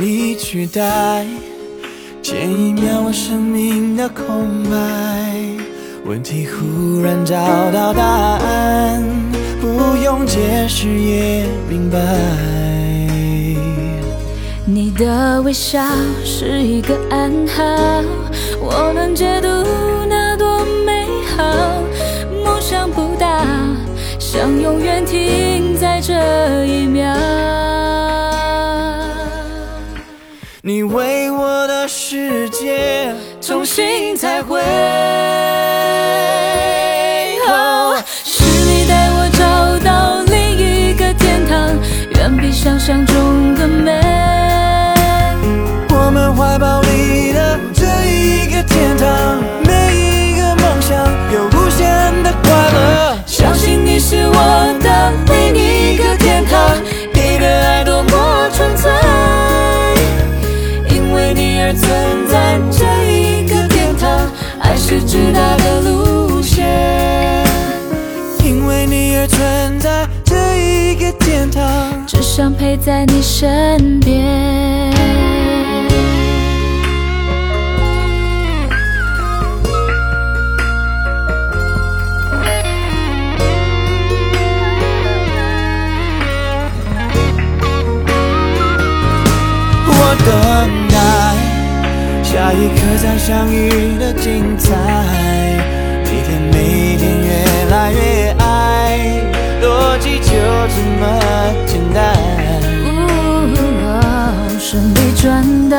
你取代前一秒我生命的空白问题忽然找到答案不用解释也明白你的微笑是一个暗号我重新才会好，是你带我找到另一个天堂，远比想象中的美。我们怀抱里的这一个天堂，每一个梦想有无限的快乐。相信。为你而存在这一个天堂。只想陪在你身边我等待下一刻再相遇的精彩。每天每天越来越转到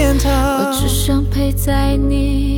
我只想陪在你。